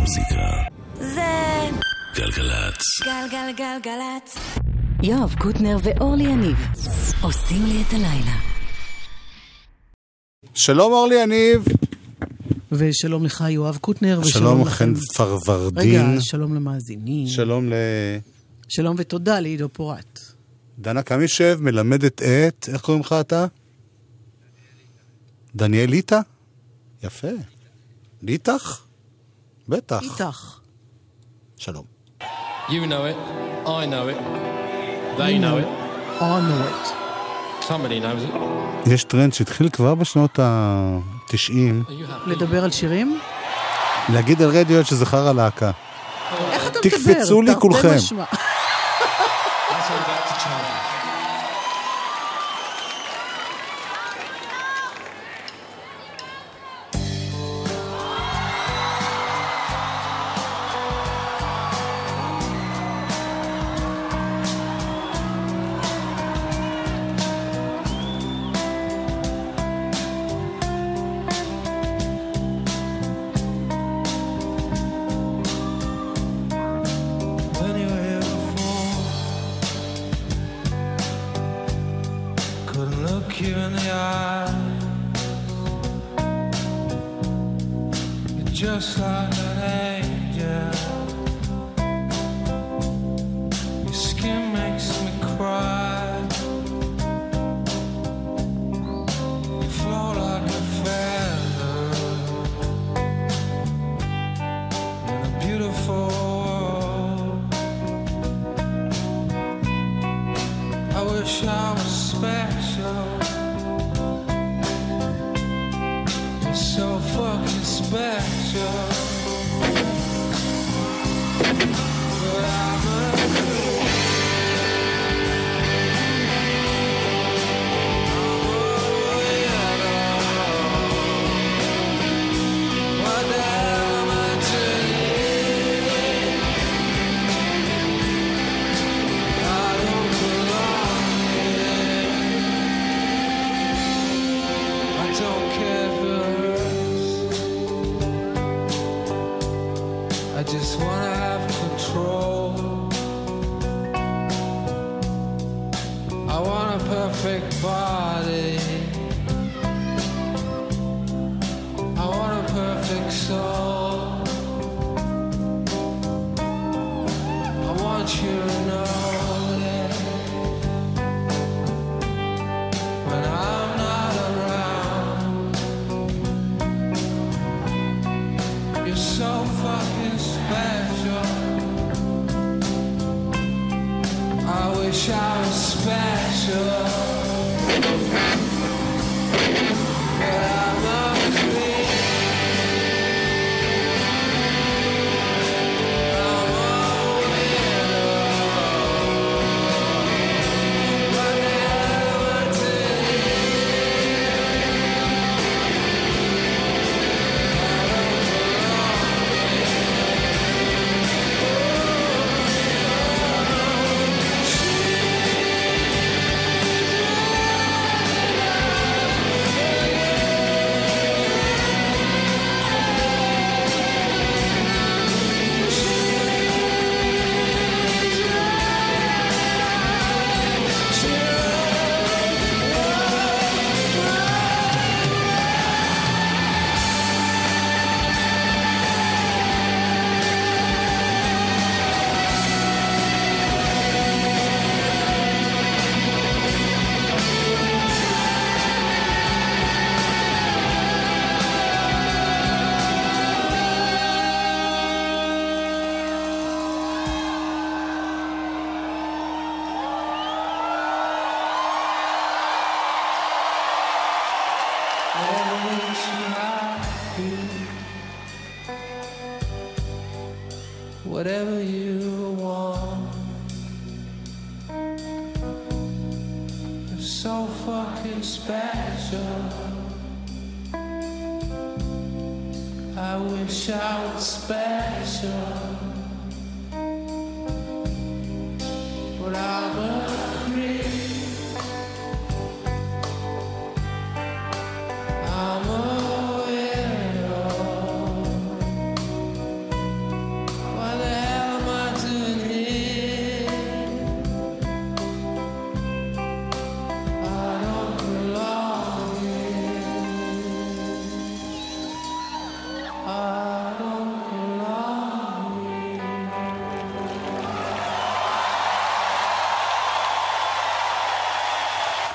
המוזיקה. זה גלגלצ. גלגלגלגלצ. יואב קוטנר ואורלי יניב עושים לי את הלילה. שלום אורלי יניב. ושלום לך, יואב קוטנר, ושלום שלום לכם. פרוורדין. רגע, שלום למאזינים. שלום שלום ותודה לעידו פורט. לדנה קמישב, מלמדת את, איך קוראים לך אתה? דניאל ליטה? יפה. ליטח? בטח. איתך. שלום. You know it. I know it. They know it. on it. Somebody knows it. יש טרנד שהתחיל כבר בשנות ה-90, Are you happy? לדבר על שירים? להגיד על רדיו שזה חרא להקה. איך אתה מדבר? תקפצו לי תרתי כולכם. fall. I wish I was spared.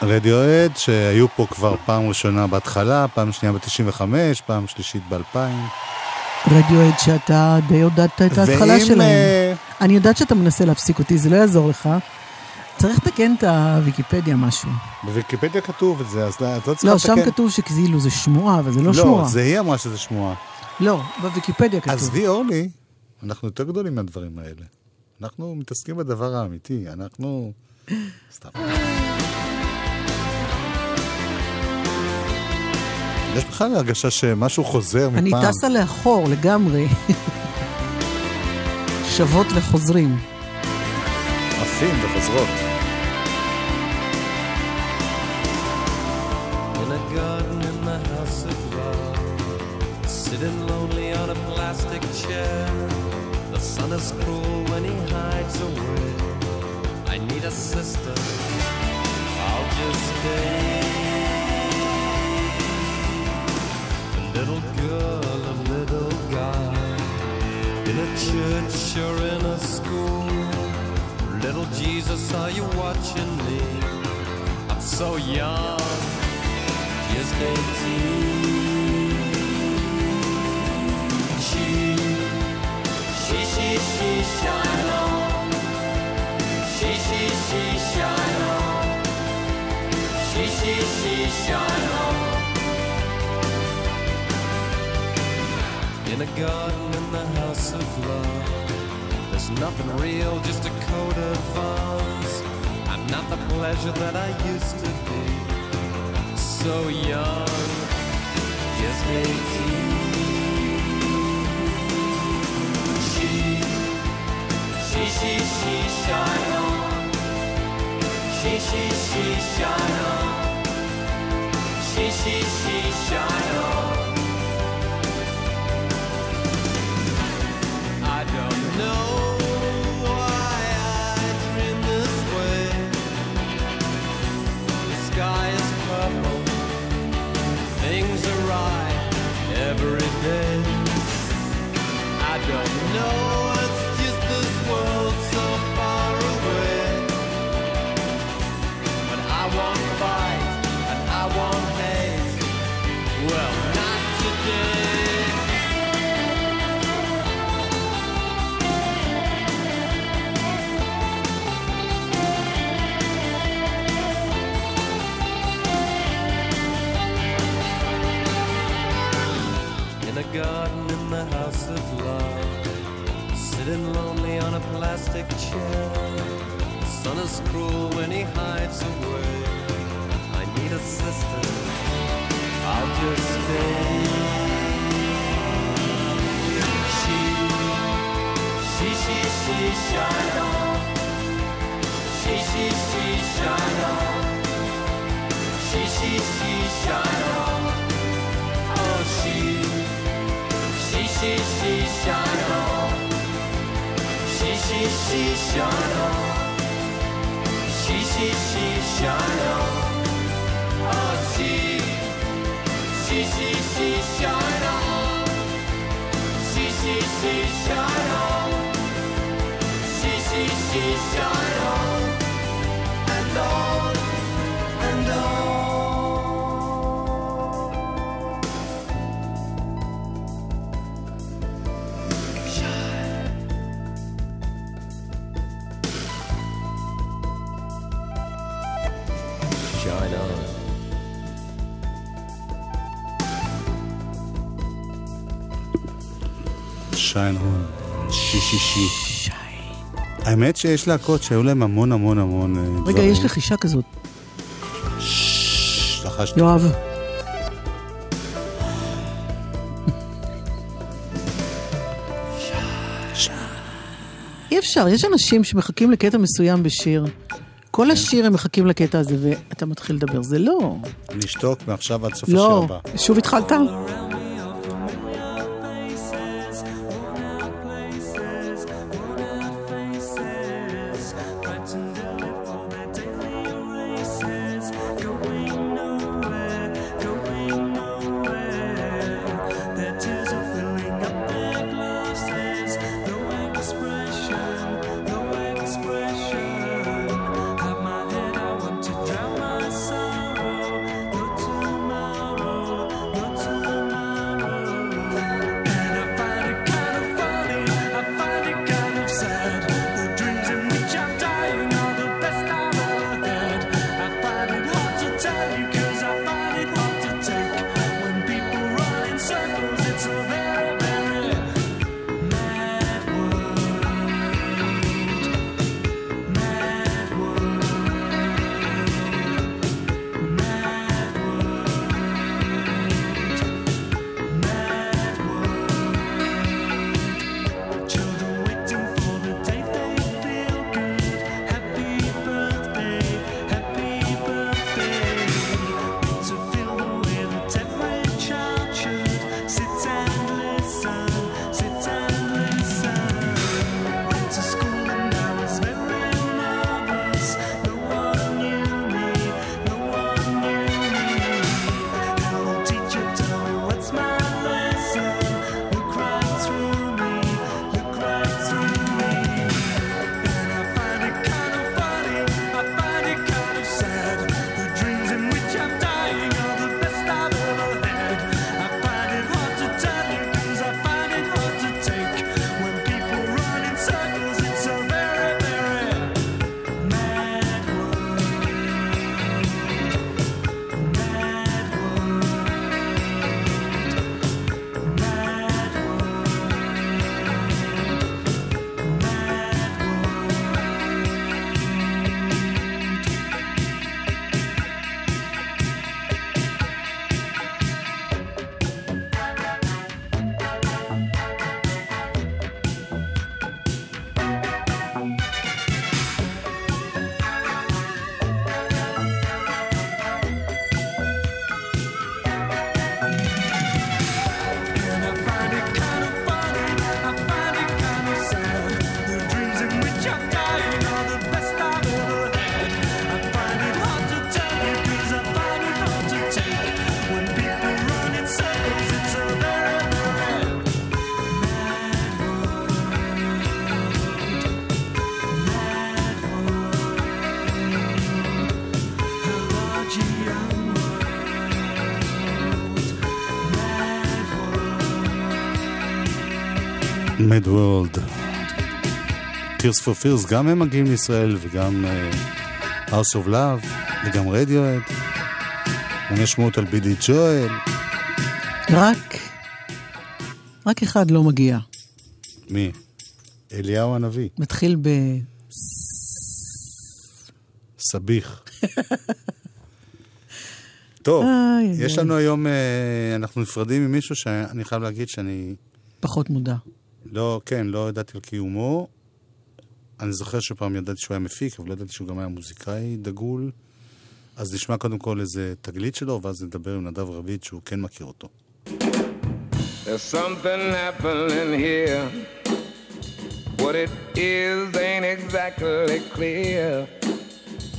רדיואד, שהיו פה כבר פעם ראשונה בהתחלה, פעם שנייה ב-95, פעם שלישית ב-2000. רדיואד שאתה די הודעת את ההתחלה ואם, שלהם. אני יודעת שאתה מנסה להפסיק אותי, זה לא יעזור לך. צריך לתקן את הוויקיפדיה משהו. בוויקיפדיה כתוב את זה, אז לא- את לא צריכה לא, לתקן. שם כתוב שכאילו זה שמועה, אבל זה לא לא, שמועה. זה היא אמרה שזה שמועה. לא, בוויקיפדיה כתוב. עזבי אורלי, אנחנו יותר גדולים מהדברים האלה. אנחנו מתעסקים בדבר האמיתי, אנחנו... סתם. יש בכלל הרגשה שמשהו חוזר מפעם. אני טסה לאחור לגמרי. שוות וחוזרים. עפים וחוזרות. In a garden in the house of love, sitting lonely on a plastic chair. The sun is cruel when he hides away. I need a sister. I'll just stay. Jesus, are you watching me? I'm so young just 18. She, she, she, she, on. She, she, she, on. She, she, she, on. In a garden in the house of love, there's nothing real, just a coat of arms. I'm not the pleasure that I used to be so young, just 18. She, she, she, she, shine on. She, she, she, shine on. She, she, she, shine on. I I don't know, plastic chair. The sun is cruel when he hides away. I need a sister, I'll just stay. She, she, she, she, shine on. She, she, she, shine on. She, she, she, shine on. She, she, shine on. She, she, she, shine on. Oh, she, she, she, she, shine on. שיין הון. שישישי. האמת שיש להקות שהיו להם המון המון המון אה, דברים. רגע, יש לחישה כזאת. לחשתי. יואב. אי אפשר, יש אנשים שמחכים לקטע מסוים בשיר. כל השיר הם מחכים לקטע הזה, ואתה מתחיל לדבר. זה לא. נשתוק מעכשיו עד סוף השיר לא. הבא. שוב התחלת? מד וורלד. Tears for Fears, גם הם מגיעים לישראל, וגם uh, House of Love, וגם רדיואד. גם יש שמועות על בילי ג'ואל. רק, רק אחד לא מגיע. מי? אליהו הנביא, מתחיל ב... סביח. טוב, יש. לנו היום, אה, אנחנו נפרדים ממישהו שאני חייב להגיד שאני פחות מודע. לא, כן, לא ידעתי על קיומו. אני זוכר שפעם ידעתי שהוא היה מפיק, אבל לא ידעתי שהוא גם היה מוזיקאי דגול. אז נשמע קודם כל איזה תגלית שלו, ואז נדבר עם נדב רביד שהוא כן מכיר אותו. There's something happening here. What it is ain't exactly clear.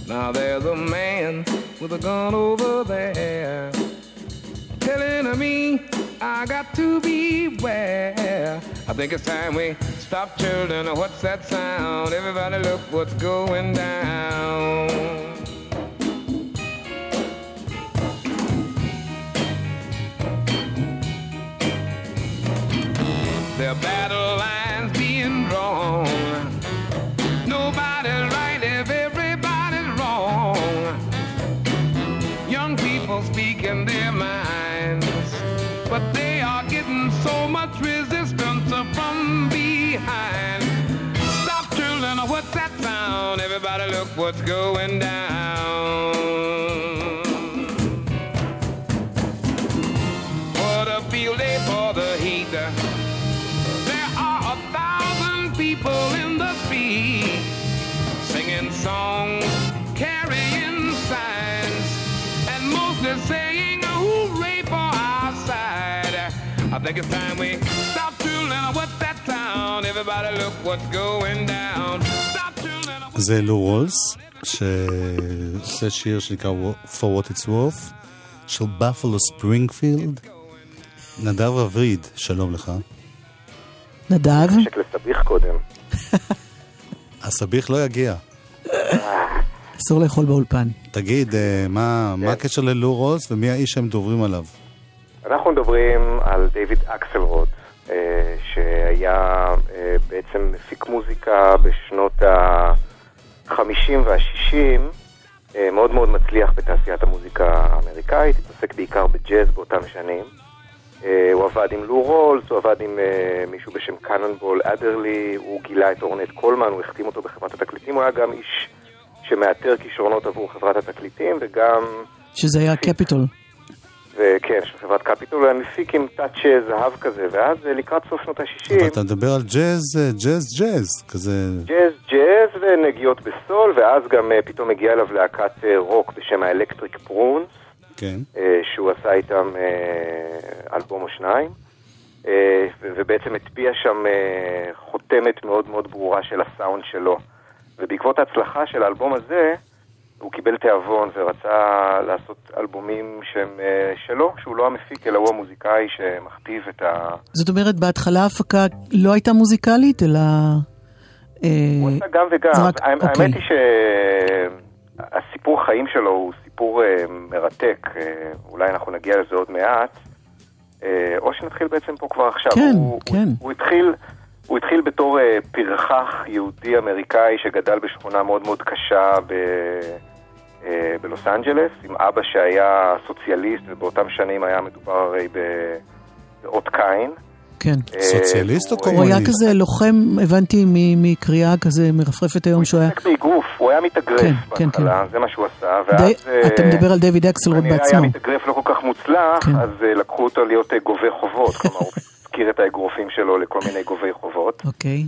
Now there's a man with a gun over there. Telling me I got to beware. I think it's time we stop children. What's that sound? Everybody look what's going down. There are battle lines what's going down. What a field day for the heat. There are a thousand people in the street singing songs, carrying signs, and mostly saying hooray for our side. I think it's time we stop children. What's that sound? Everybody look what's going down. זה לו רולס, שעושה שיר שנקרא For What It's Worth, של בפלו ספרינגפילד. נדב רביד, שלום לך. נדב? שקל לסביח קודם. הסביח לא יגיע. אסור לאכול באולפן. תגיד, אה, מה מה הקשר ללו רולס ומי האיש שאתם מדברים עליו? אנחנו מדברים על דיוויד אקסלרוד, אה, שהיה אה, בעצם מפיק מוזיקה בשנות ה-50 וה-60, אה, מאוד מאוד מצליח בתעשיית המוזיקה האמריקאית, התעסק בעיקר בג'אז באותם שנים. אה, הוא עבד עם לו רולס, הוא עבד עם אה, מישהו בשם קאנונבול אדרלי, הוא גילה את אורנט קולמן, הוא החתים אותו בחברת התקליטים, הוא היה גם איש שמאתר כישרונות עבור חברת התקליטים, וגם... שזה היה קפיטול. וכן, של חברת קפיטול, הוא היה מפיק עם טאצ' זהב כזה, ואז אה, לקראת סוף שנות ה-60, אבל אתה מדבר על ג'אז, אה, ג'אז, ג'אז, כזה... ג'אז ג'אז ונגיעות בסול, ואז גם אה, פתאום הגיעה אליו להקת רוק בשם האלקטריק פרונס, כן. שהוא עשה איתם אלבום או שניים, ובעצם הטביע שם חותמת מאוד מאוד ברורה של הסאונד שלו. ובעקבות ההצלחה של האלבום הזה, הוא קיבל תיאבון ורצה לעשות אלבומים שהם אה, שלו, שהוא לא המפיק, אלא הוא המוזיקאי שמכתיב את ה... זאת אומרת, בהתחלה ההפקה לא הייתה מוזיקלית, אלא... אה, הוא עשה גם וגם. רק- האמת אוקיי. היא שהסיפור חיים שלו הוא סיפור אה, מרתק, אולי אנחנו נגיע לזה עוד מעט, או שנתחיל בעצם פה כבר עכשיו. כן, הוא, כן. הוא, הוא התחיל... הוא התחיל בתור אה, פרחח יהודי אמריקאי שגדל בשכונה מאוד מאוד קשה ב, אה, בלוס אנג'לס, עם אבא שהיה סוציאליסט, ובאותם שנים היה מדובר הרי באות קין. כן. אה, סוציאליסט או הוא- הוא היה קומוניסט? כזה לוחם, הבנתי מקריאה כזה מרפרפת היום שהוא היה... התעסק באגרוף, הוא היה מתאגרף כן, כן, בהתחלה, זה מה שהוא עשה, ואז... אתה מדבר על דיוויד אקסלרוד בעצמו. היה מתאגרף לא כל כך מוצלח, כן. אז לקחו אותו להיות גובה חובות, כלומר הוא השכיר את האגרופים שלו לכל מיני גובי חובות. אוקיי.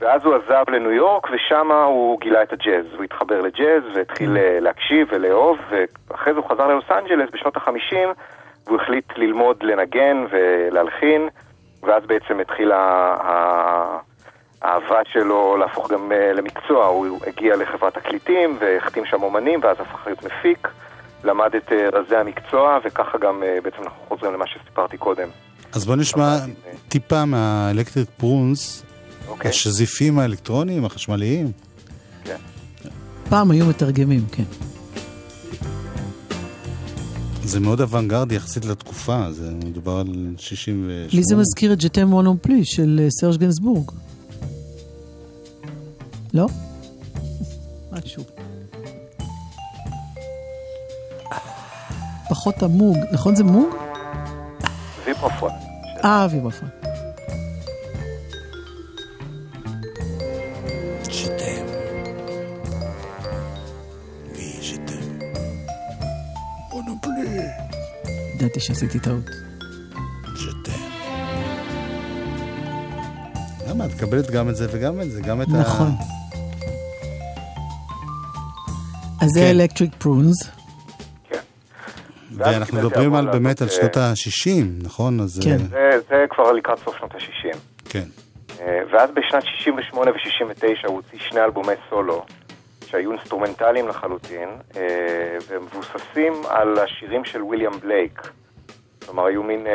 ואז הוא עזב לניו יורק, ושם הוא גילה את הג'אז. הוא התחבר לג'אז והתחיל אה, להקשיב ולאהוב, ואחרי זה הוא חזר ללוס אנג'לס בשנות החמישים, והוא החליט ללמוד לנגן ולהלחין, ואז בעצם התחילה האהבה שלו להפוך גם אה, למקצוע. הוא הגיע לחברת תקליטים והחתים שם אומנים, ואז הפך להיות מפיק. למד את אה, רזי המקצוע, וככה גם בעצם אנחנו חוזרים למה שסיפרתי קודם. אז בוא נשמע טיפה מהאלקטריק פרונס, אוקיי? השזיפים האלקטרוניים, החשמליים. פעם היו מתרגמים, כן. זה מאוד אוונגרדי יחסית לתקופה, זה מדובר על 68. לי זה מזכיר את ג'טם מונום פלי של אה, סרש גנסבורג. לא? משהו. פחות המוג, נכון זה מוג? ויברפון. אה, ז'תם. מונופולי. ידעתי שעשיתי טעות. למה? את מקבלת גם את זה וגם את זה, גם את ה... נכון. אז זה כן. אלקטריק פרונס. ואנחנו מדברים על באמת על שנות אה, ה-60, נכון? אז... כן. אה, זה, זה כבר לקראת סוף שנות ה-60. כן. אה, ואז בשנת 68 ו-69 הוא הוציא שני אלבומי סולו, שהיו אינסטרומנטליים לחלוטין, אה, ומבוססים על השירים של ויליאם בלייק. כלומר, היו מין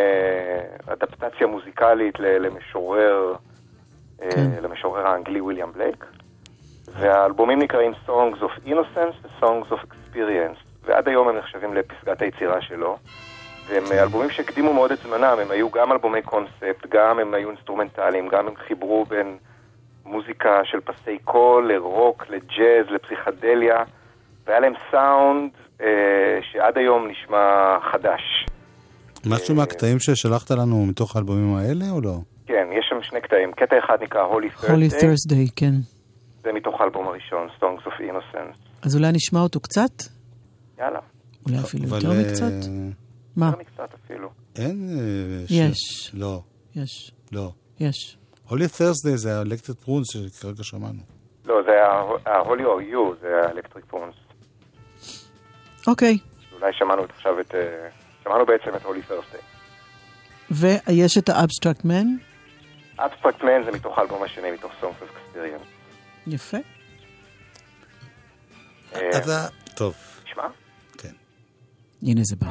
אדפטציה מוזיקלית למשורר, כן. למשורר האנגלי ויליאם בלייק. והאלבומים נקראים Songs of Innocence ו-Songs of Experience, ועד היום הם נחשבים לפסגת היצירה שלו. והם אה, אלבומים שהקדימו מאוד את זמנם, הם היו גם אלבומי קונספט, גם הם היו אינסטרומנטליים, גם הם חיברו בין מוזיקה של פסי קול לרוק, לג'אז, לפסיכדליה, והיה להם סאונד אה, שעד היום נשמע חדש. משהו מהקטעים ששלחת לנו מתוך האלבומים האלה או לא? כן, יש שם שני קטעים. קטע אחד נקרא Holy Thursday, ת'רסדיי, כן. זה מתוך האלבום הראשון, Songs of Innocence. אז אולי נשמע אותו קצת? יאללה, אולי אפילו אבל, יותר אה, מקצת? מה? יותר מקצת אפילו. אין... אה, ש- יש. לא, יש. לא. יש. Holy Thursday זה ה Electric Prunes שכרגע שמענו. לא, זה ה- Holy Are You, זה ה- Electric Prunes. אוקיי. אולי שמענו את עכשיו את... אה, שמענו בעצם את Holy Thursday. ויש את ה Abstract Man? Abstract Man זה מתוך האלבום השני, מתוך of Experience. יפה. אה, אז ה- טוב. הנה זה בא.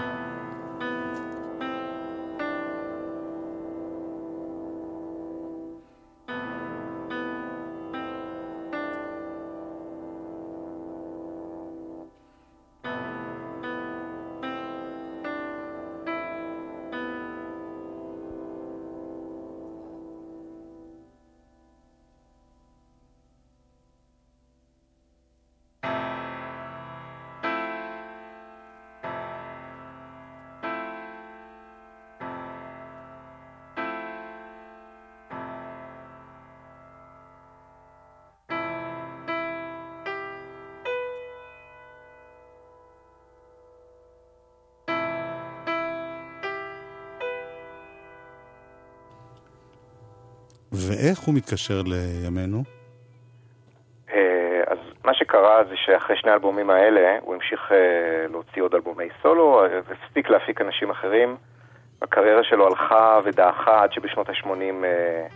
ואיך הוא מתקשר לימינו? אה, אז מה שקרה זה שאחרי שני האלבומים האלה, הוא המשיך אה, להוציא עוד אלבומי סולו, אה, והפסיק להפיק אנשים אחרים. הקריירה שלו הלכה ודעכה עד שבשנות ה-80 אה,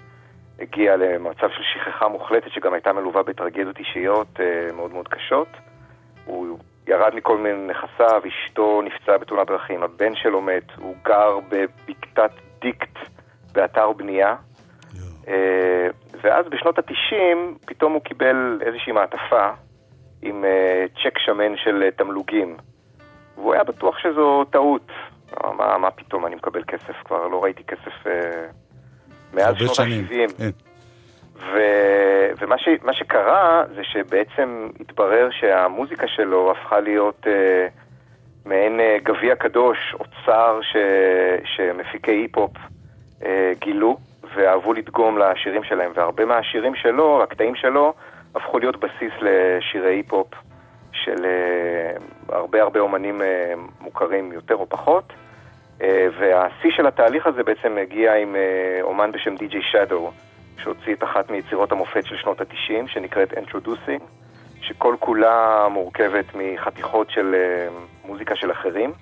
הגיע למצב של שכחה מוחלטת, שגם הייתה מלווה בטרגדיות אישיות מאוד מאוד קשות. הוא ירד מכל מיני נכסיו, אשתו נפצעה בתאונת דרכים, הבן שלו מת, הוא גר בבקתת דיקט באתר בנייה. אה, ואז בשנות התשעים פתאום הוא קיבל איזושהי מעטפה עם אה, צ'ק שמן של אה, תמלוגים. והוא היה בטוח שזו טעות. מה, מה פתאום אני מקבל כסף? כבר לא ראיתי כסף מאז שנות שנים. ה-70. כן. ו... ומה ש... שקרה זה שבעצם התברר שהמוזיקה שלו הפכה להיות אה, מעין אה, גביע קדוש, אוצר ש... שמפיקי היפ-הופ אה, גילו ואהבו לדגום לשירים שלהם, והרבה מהשירים שלו, הקטעים שלו, הפכו להיות בסיס לשירי היפ-הופ של אה, הרבה הרבה אומנים אה, מוכרים יותר או פחות. אה, והשיא של התהליך הזה בעצם הגיע עם אומן בשם די.ג'יי שדו, שהוציא את אחת מיצירות המופת של שנות ה-90, שנקראת Introducing, שכל כולה מורכבת מחתיכות של מוזיקה של אחרים.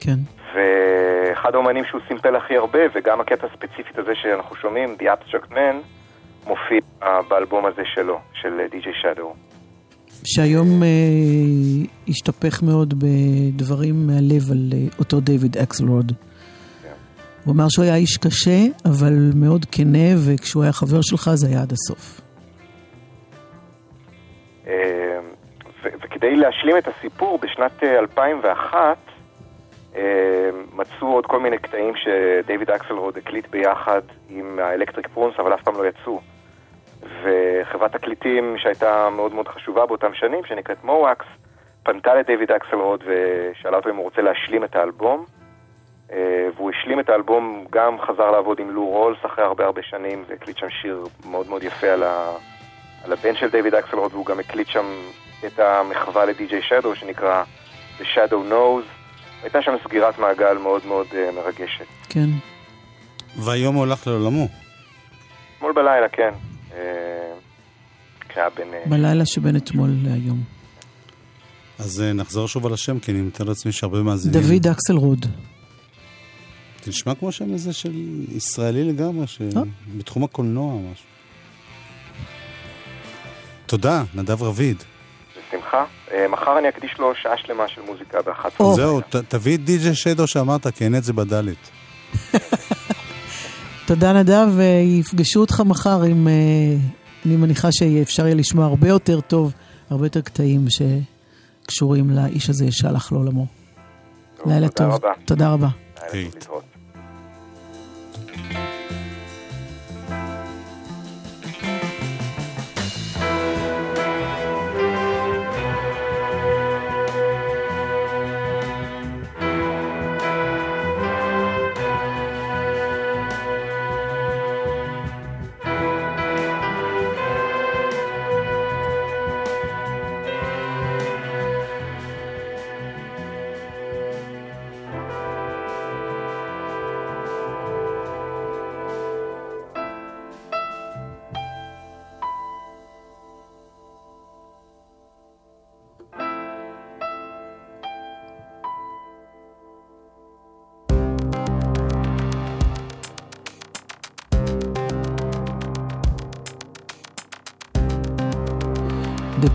כן. ואחד האומנים שהוא סימפל הכי הרבה, וגם הקטע הספציפית הזה שאנחנו שומעים, The Abstract Man, מופיע באלבום הזה שלו, של DJ Shadow. שהיום אה, השתפך מאוד בדברים מהלב על אה, אותו דיוויד אקסלרוד. הוא אמר שהוא היה איש קשה, אבל מאוד כנה, וכשהוא היה חבר שלך זה היה עד הסוף. אה, וכדי להשלים את הסיפור, בשנת אה, 2001 אה, מצאו עוד כל מיני קטעים שדייוויד אקסלרוד הקליט ביחד עם ה Electric Prunes, אבל אף פעם לא יצאו. וחברת תקליטים שהייתה מאוד מאוד חשובה באותם שנים, שנקראת Mo' Wax, פנתה לדייוויד אקסלרוד ושאלה אותו אם הוא רוצה להשלים את האלבום. אה, והוא השלים את האלבום, גם חזר לעבוד עם לו רולס אחרי הרבה הרבה שנים, והקליט שם שיר מאוד מאוד יפה על, ה... על הבן של דיוויד אקסלרוד, והוא גם הקליט שם את המחווה ל DJ Shadow, שנקרא The Shadow Knows. הייתה שם סגירת מעגל מאוד מאוד אה, מרגשת. כן. והיום הוא הלך לעולמו. אתמול בלילה, כן. אה, כשהיה בן... אה... בלילה שבין אתמול להיום. אז אה, נחזור שוב על השם, כי אני מתאר לעצמי שהרבה מאזינים... דוד אקסלרוד. זה נשמע כמו שם איזה של ישראלי לגמרי, שבתחום הקולנוע או משהו. תודה, נדב רביד. בשמחה. אה, מחר אני אקדיש לו שעה שלמה של מוזיקה באחת. זהו, תביא את די.ג'י שדו שאמרת, כי אין את זה בדלת. תודה נדב, ויפגשו אותך מחר עם... אה, אני מניחה שאפשר יהיה לשמוע הרבה יותר טוב, הרבה יותר קטעים שקשורים לאיש הזה שהלך לעולמו. לילה טוב. תודה רבה. לילה טוב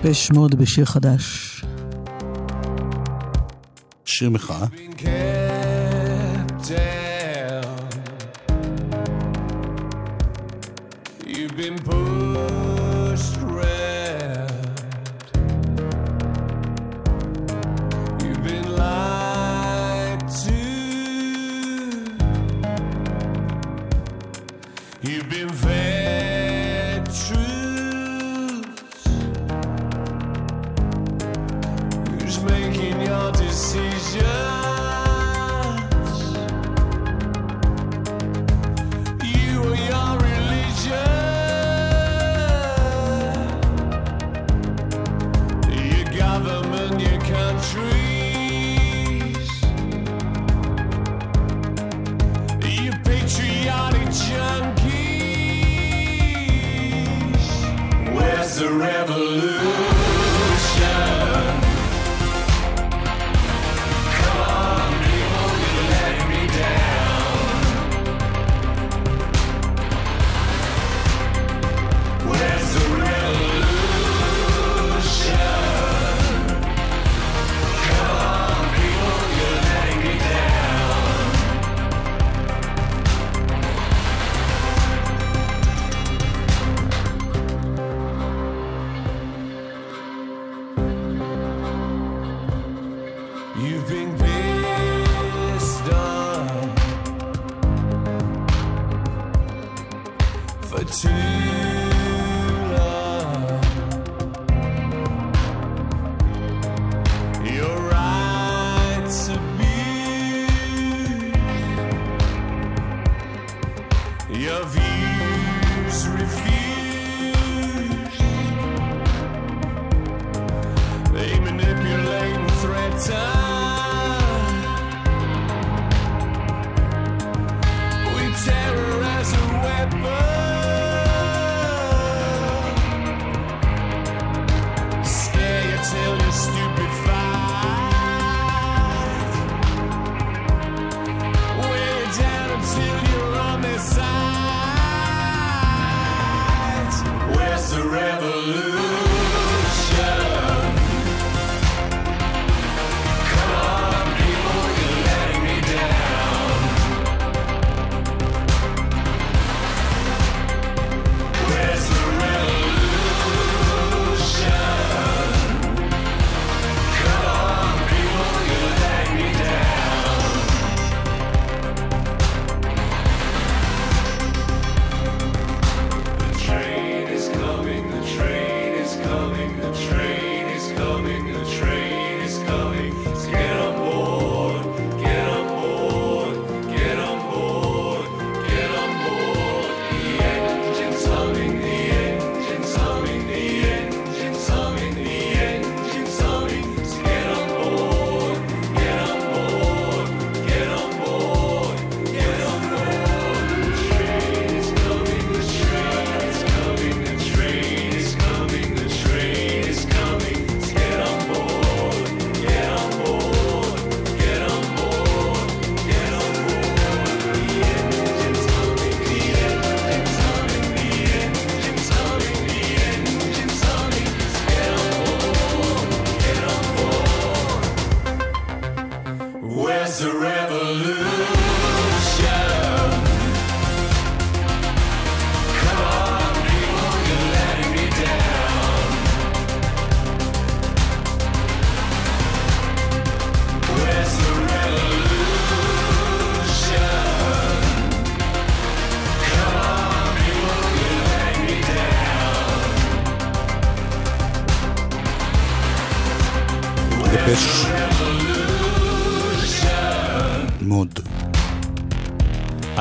דפש מוד בשיר חדש. שיר מחאה.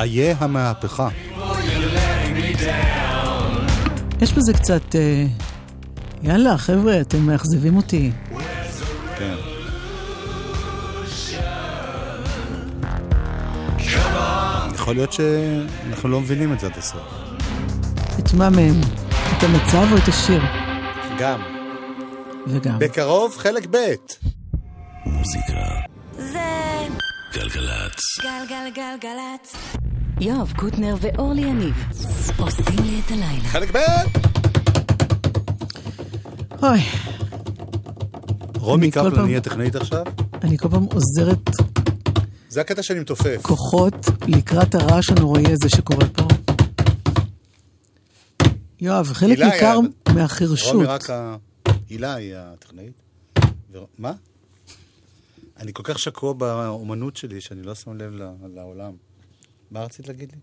איה המהפכה. יש בזה קצת... אה, יאללה, חבר'ה, אתם מאכזבים אותי. כן. יכול להיות שאנחנו לא מבינים את זה עד הסוף. את מה מהם? את המצב או את השיר? גם. וגם. בקרוב חלק ב'. מוזיקה. זה גלגלצ. גלגלגלגלצ. יואב קוטנר ואורלי יניב עושים לי את הלילה. חלק ב'. אוי, רומי קפלן היא הטכנאית עכשיו? אני כל פעם עוזרת זה הקטע שאני מתופף. כוחות לקראת הרעש הנוראי הזה שקורה פה. יואב, חלק ניכר היה- רומי מהחירשות. רק ה... הילה היא הטכנאית. ו- מה? אני כל כך שקוע באומנות שלי שאני לא שם לב לעולם. מה רצית להגיד לי?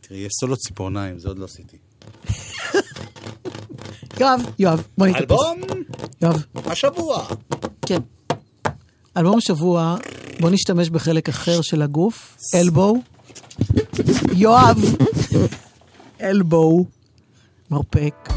תראי, יש סולו ציפורניים, זה עוד לא עשיתי. יואב, יואב, בוא נתאפס. אלבום יואב, השבוע. כן. אלבום השבוע, בוא נשתמש בחלק אחר של הגוף, אלבו. יואב, אלבו, מרפק.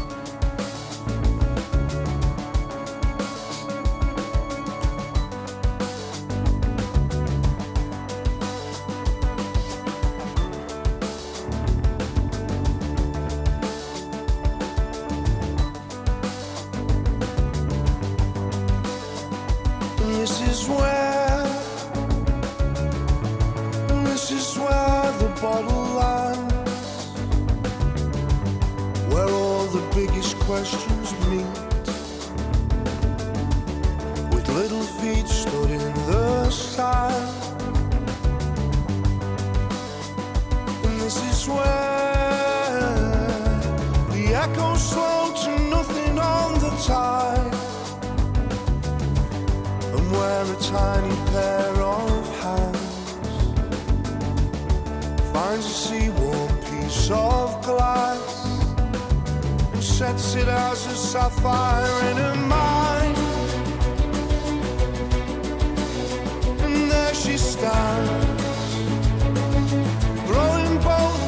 The biggest questions meet, with little feet stood in the sand. And this is where the echoes slow to nothing on the tide. And where a tiny pair of hands finds a sea-worn piece of glass sets it as a sapphire in her mind. And there she stands, throwing both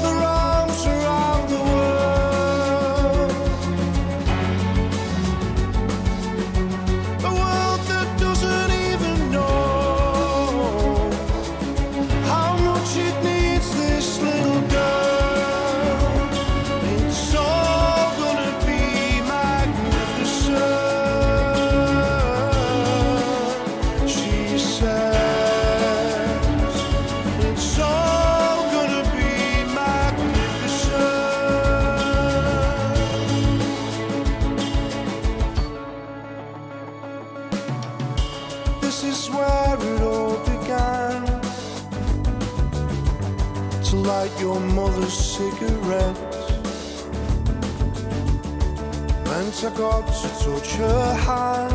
Gods torture high.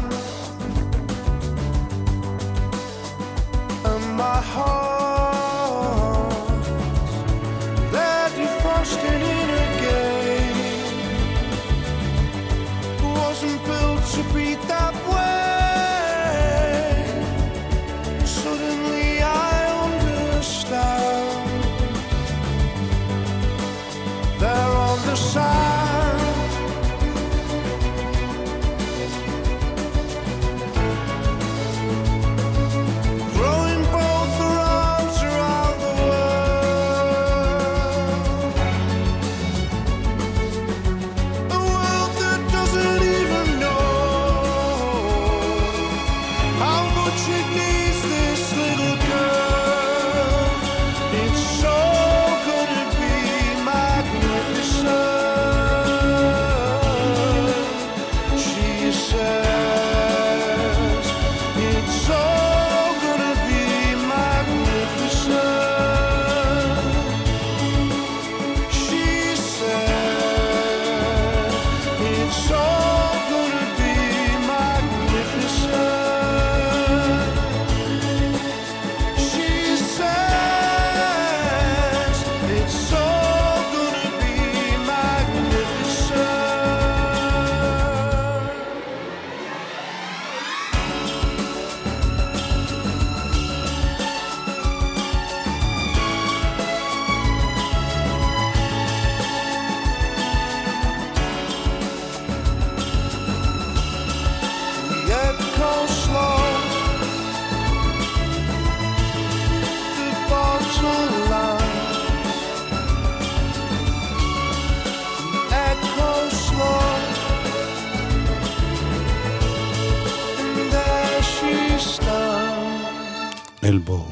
אלבו.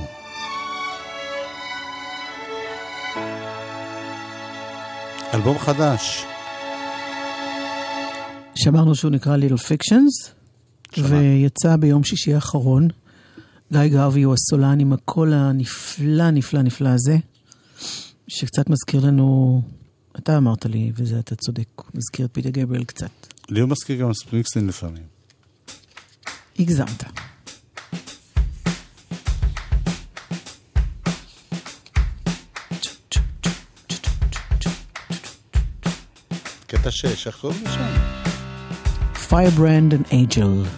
אלבום חדש. שאמרנו שהוא נקרא Little Fictions, ויצא ביום שישי האחרון. גיא גרבי הוא הסולן עם הקול הנפלא, נפלא, נפלא הזה, שקצת מזכיר לנו, אתה אמרת לי, וזה אתה צודק, מזכיר את פיטר גבריאל קצת. לי הוא מזכיר גם ספרינגסטין לפעמים. הגזמת. קטע שש, איך קוראים לשם? Firebrand and Angel.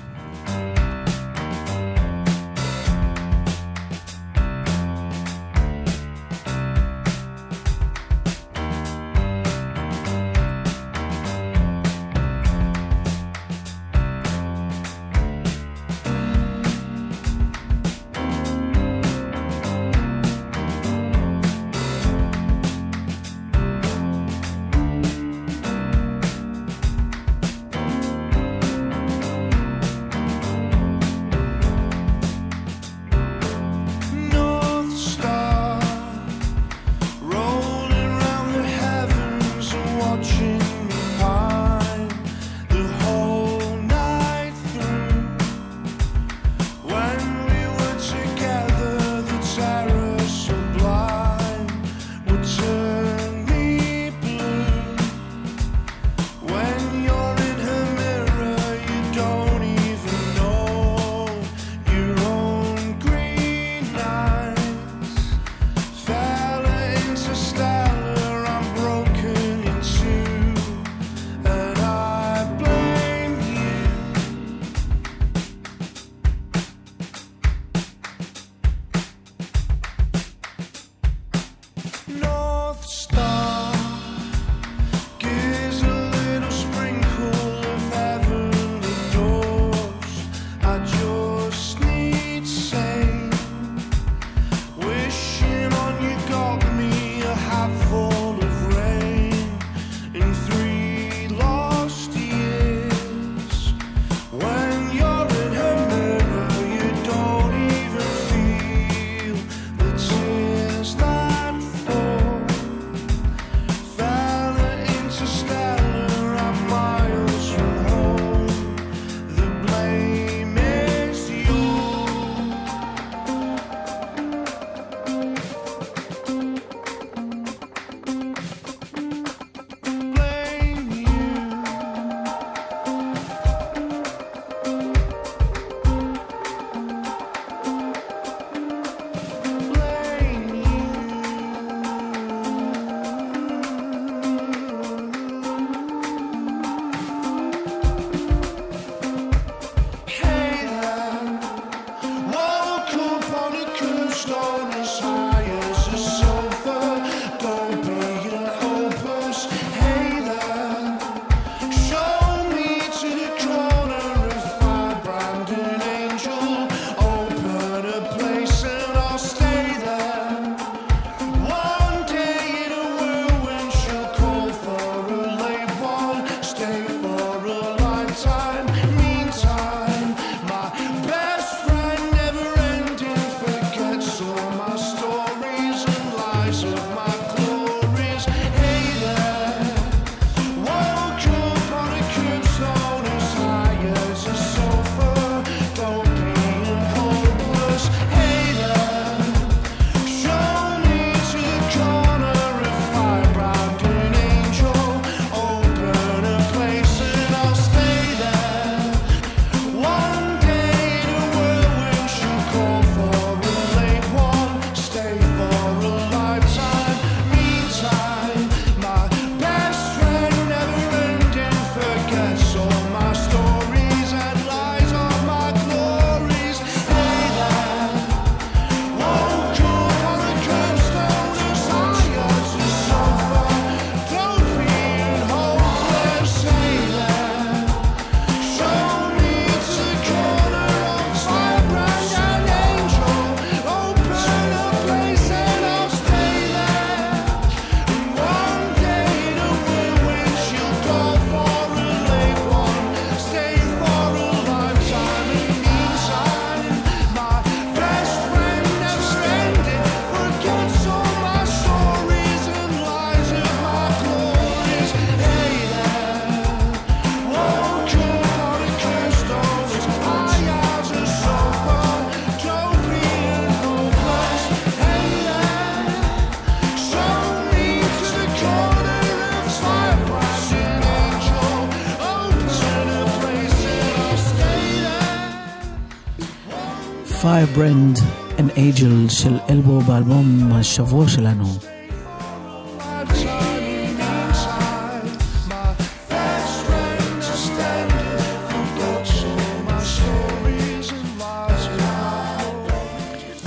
Firebrand and Angel של אלבו באלבום השבוע שלנו.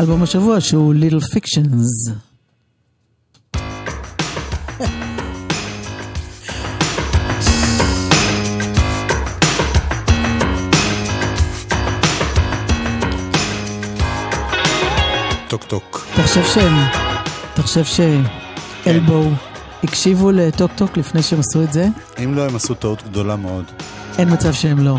אלבום השבוע שהוא Little Fictions. אתה חושב שהם, אתה חושב שאלבו הקשיבו לטוק טוק לפני שהם עשו את זה? אם לא, הם עשו טעות גדולה מאוד. אין מצב שהם לא.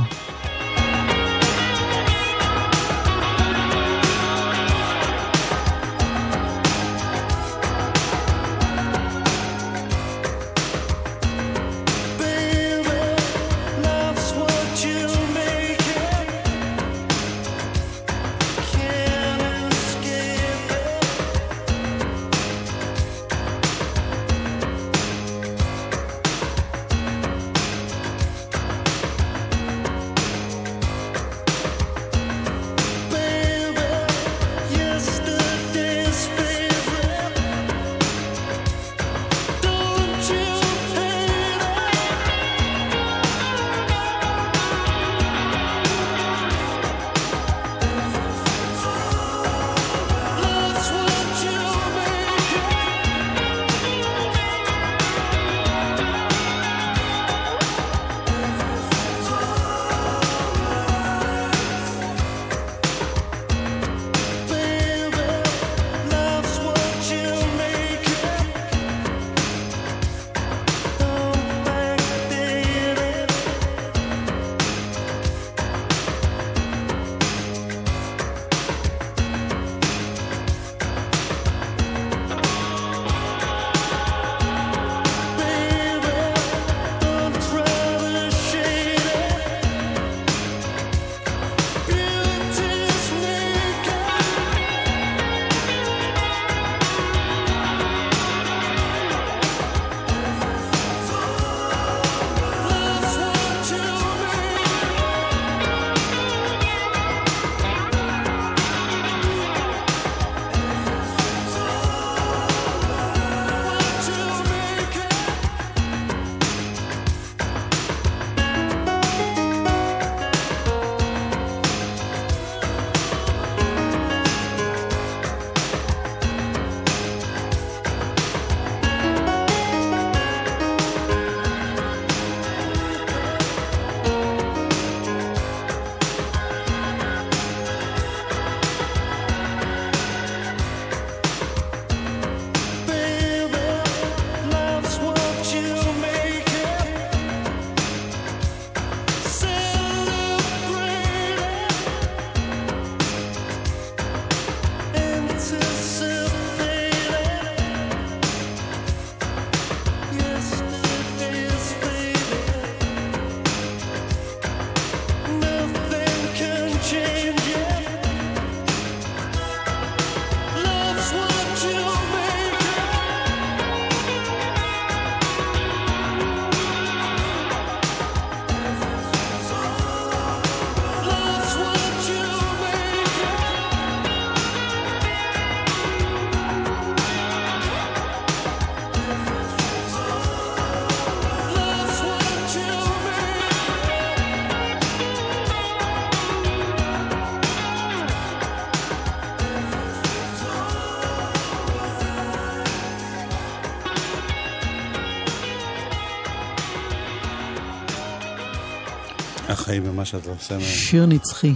שאתה עושה מהם. שיר נצחי.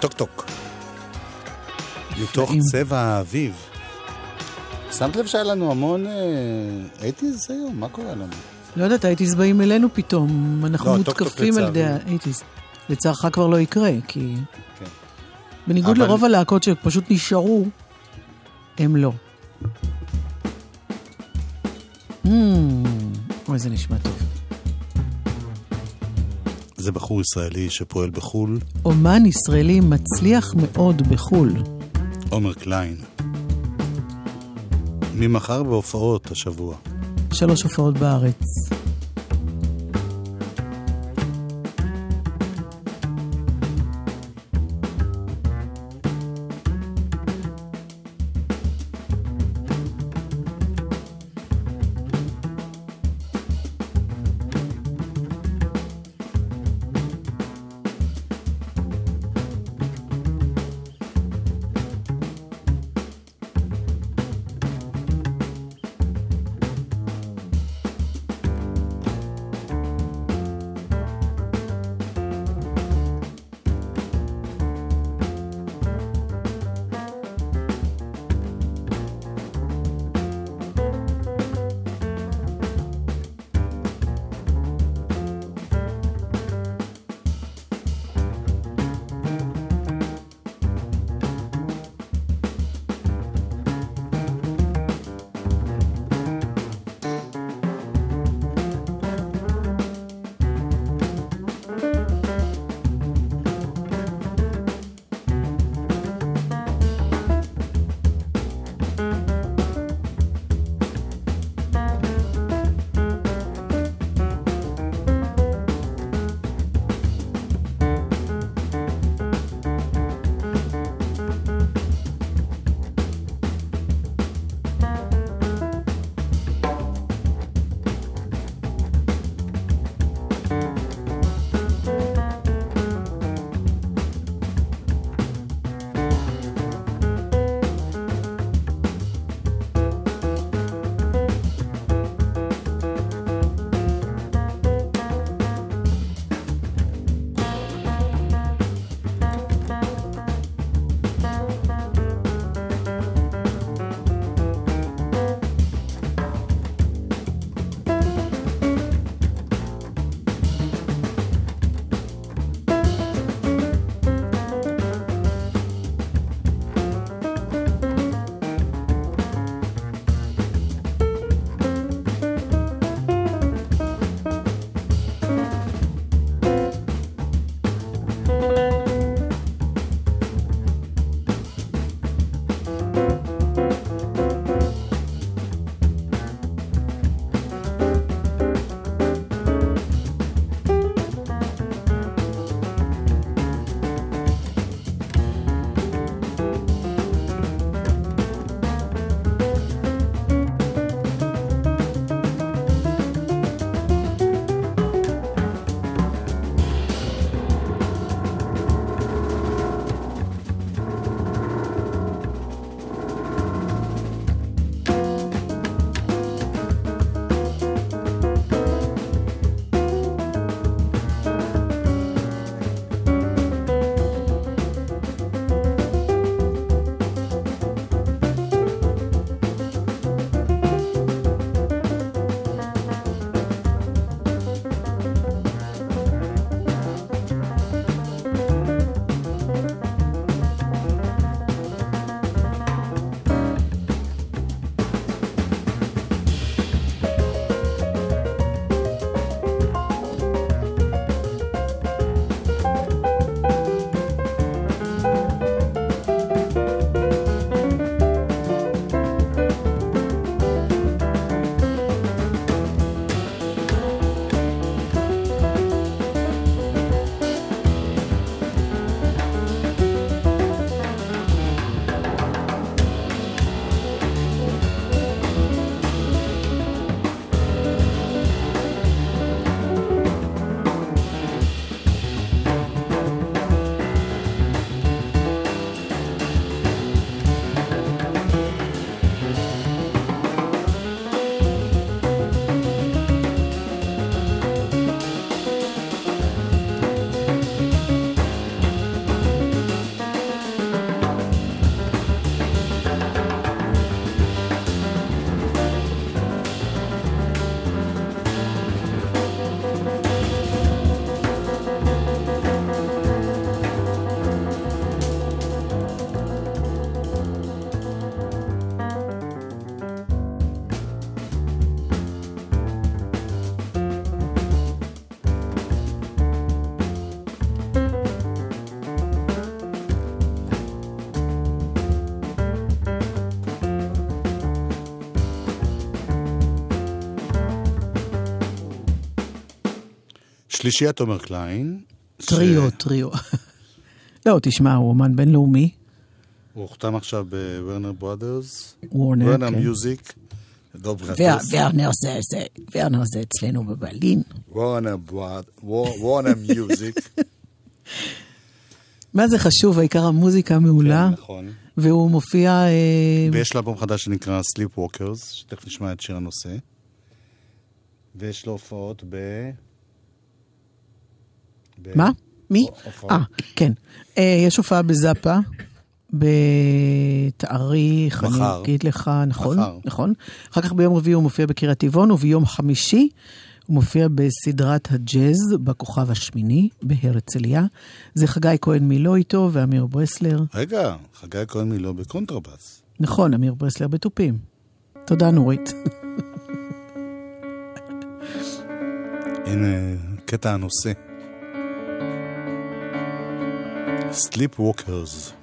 Talk Talk. מתוך צבע האביב. שמת לב שהיה לנו המון eighties היום? מה קורה לנו? לא יודעת, ה eighties באים אלינו פתאום. אנחנו לא, מותקפים על ידי. ה eighties. לצערך כבר לא יקרה, כי... כן. בניגוד לרוב הלהקות שפשוט נשארו, הם לא. Mm, אוי, זה נשמע טוב. זה בחור ישראלי שפועל בחו"ל, אומן ישראלי מצליח מאוד בחו"ל. עומר קליין. ממחר בהופעות השבוע. שלוש הופעות בארץ. שלישייה תומר קליין. טריו, טריו. לא, תשמע, הוא אומן בינלאומי. הוא הוחתם עכשיו ב Warner Brothers. Warner, Warner כן. Music. לא War- Warner זה, זה, Warner זה אצלנו בברלין. Warner Broth- Warner Music. מה זה חשוב, העיקר המוזיקה מעולה. נכון. והוא מופיע... אה, ויש לו אלבום חדש שנקרא Sleepwalkers, שתכף נשמע את שיר הנושא. ויש לו הופעות ב... מה? מי? אה, כן. אה, יש הופעה בזאפה, בתאריך, אני מחר. אגיד לך, נכון, מחר. נכון. אחר כך ביום רביעי הוא מופיע בקריית טבעון, וביום חמישי הוא מופיע בסדרת הג'אז בכוכב השמיני בהרצליה. זה חגי כהן מילו איתו ואמיר ברסלר. רגע, חגי כהן מילו בקונטרבאס. נכון, אמיר ברסלר בתופים. תודה, נורית. הנה קטע הנושא. Sleepwalkers.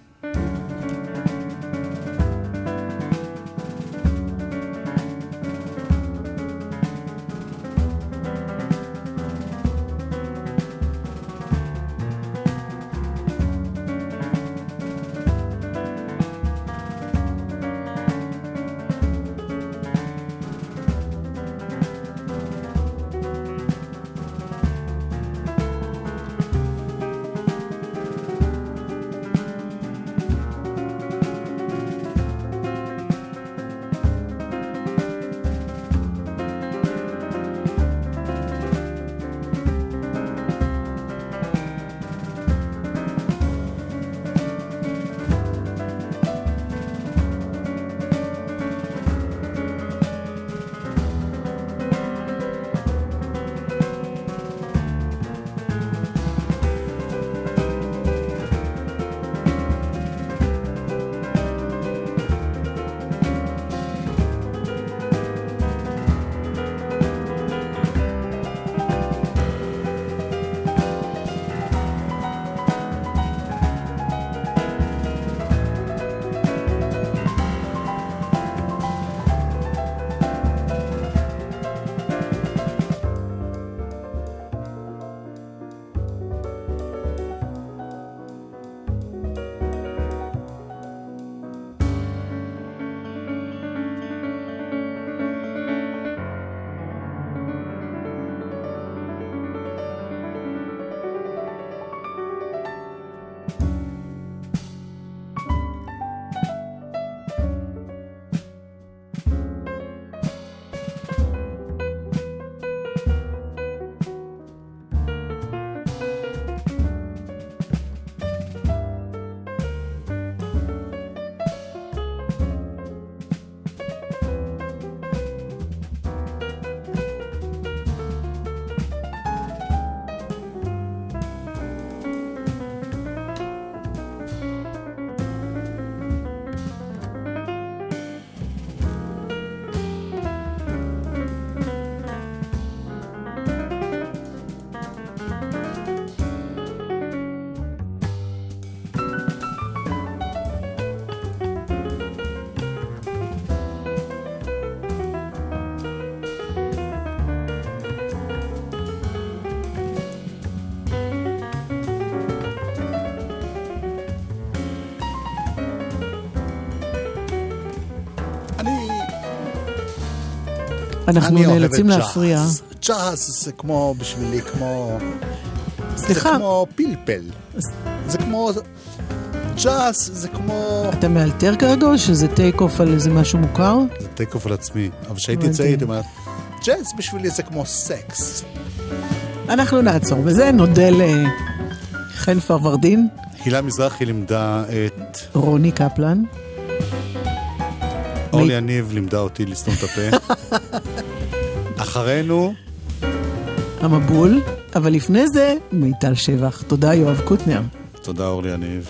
אנחנו נאלצים להפריע. ג'אז זה כמו, בשבילי, כמו... סליחה. זה כמו פלפל. זה כמו... ג'אז זה כמו... אתה מאלתר כרגע או שזה take off על איזה משהו מוכר? זה take off על עצמי. אבל כשהייתי. צעיר הייתי אומר, ג'אז בשבילי זה כמו סקס. אנחנו נעצור בזה, נודה לחן פרוורדין, הילה מזרחי לימדה את... רוני קפלן. אורלי יניב לימדה אותי לסתום את הפה. אחרינו, המבול, אבל לפני זה, מיטל שבח. תודה, יואב קוטנר. תודה אורלי יניב.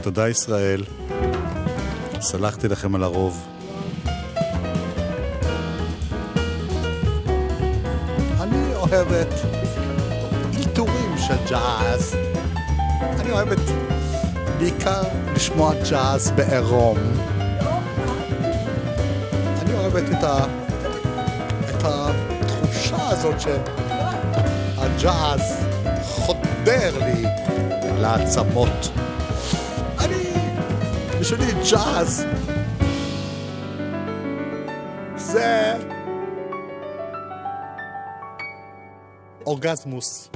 תודה ישראל. סלחתי לכם על הרוב. אני אוהבת אלתורים של ג'אז. אני אוהבת בעיקר לשמוע ג'אז בעירום. אני אוהבת את, ה... הזאת של הג'אז חודר לי לעצמות. אני, בשבילי ג'אז זה אורגזמוס.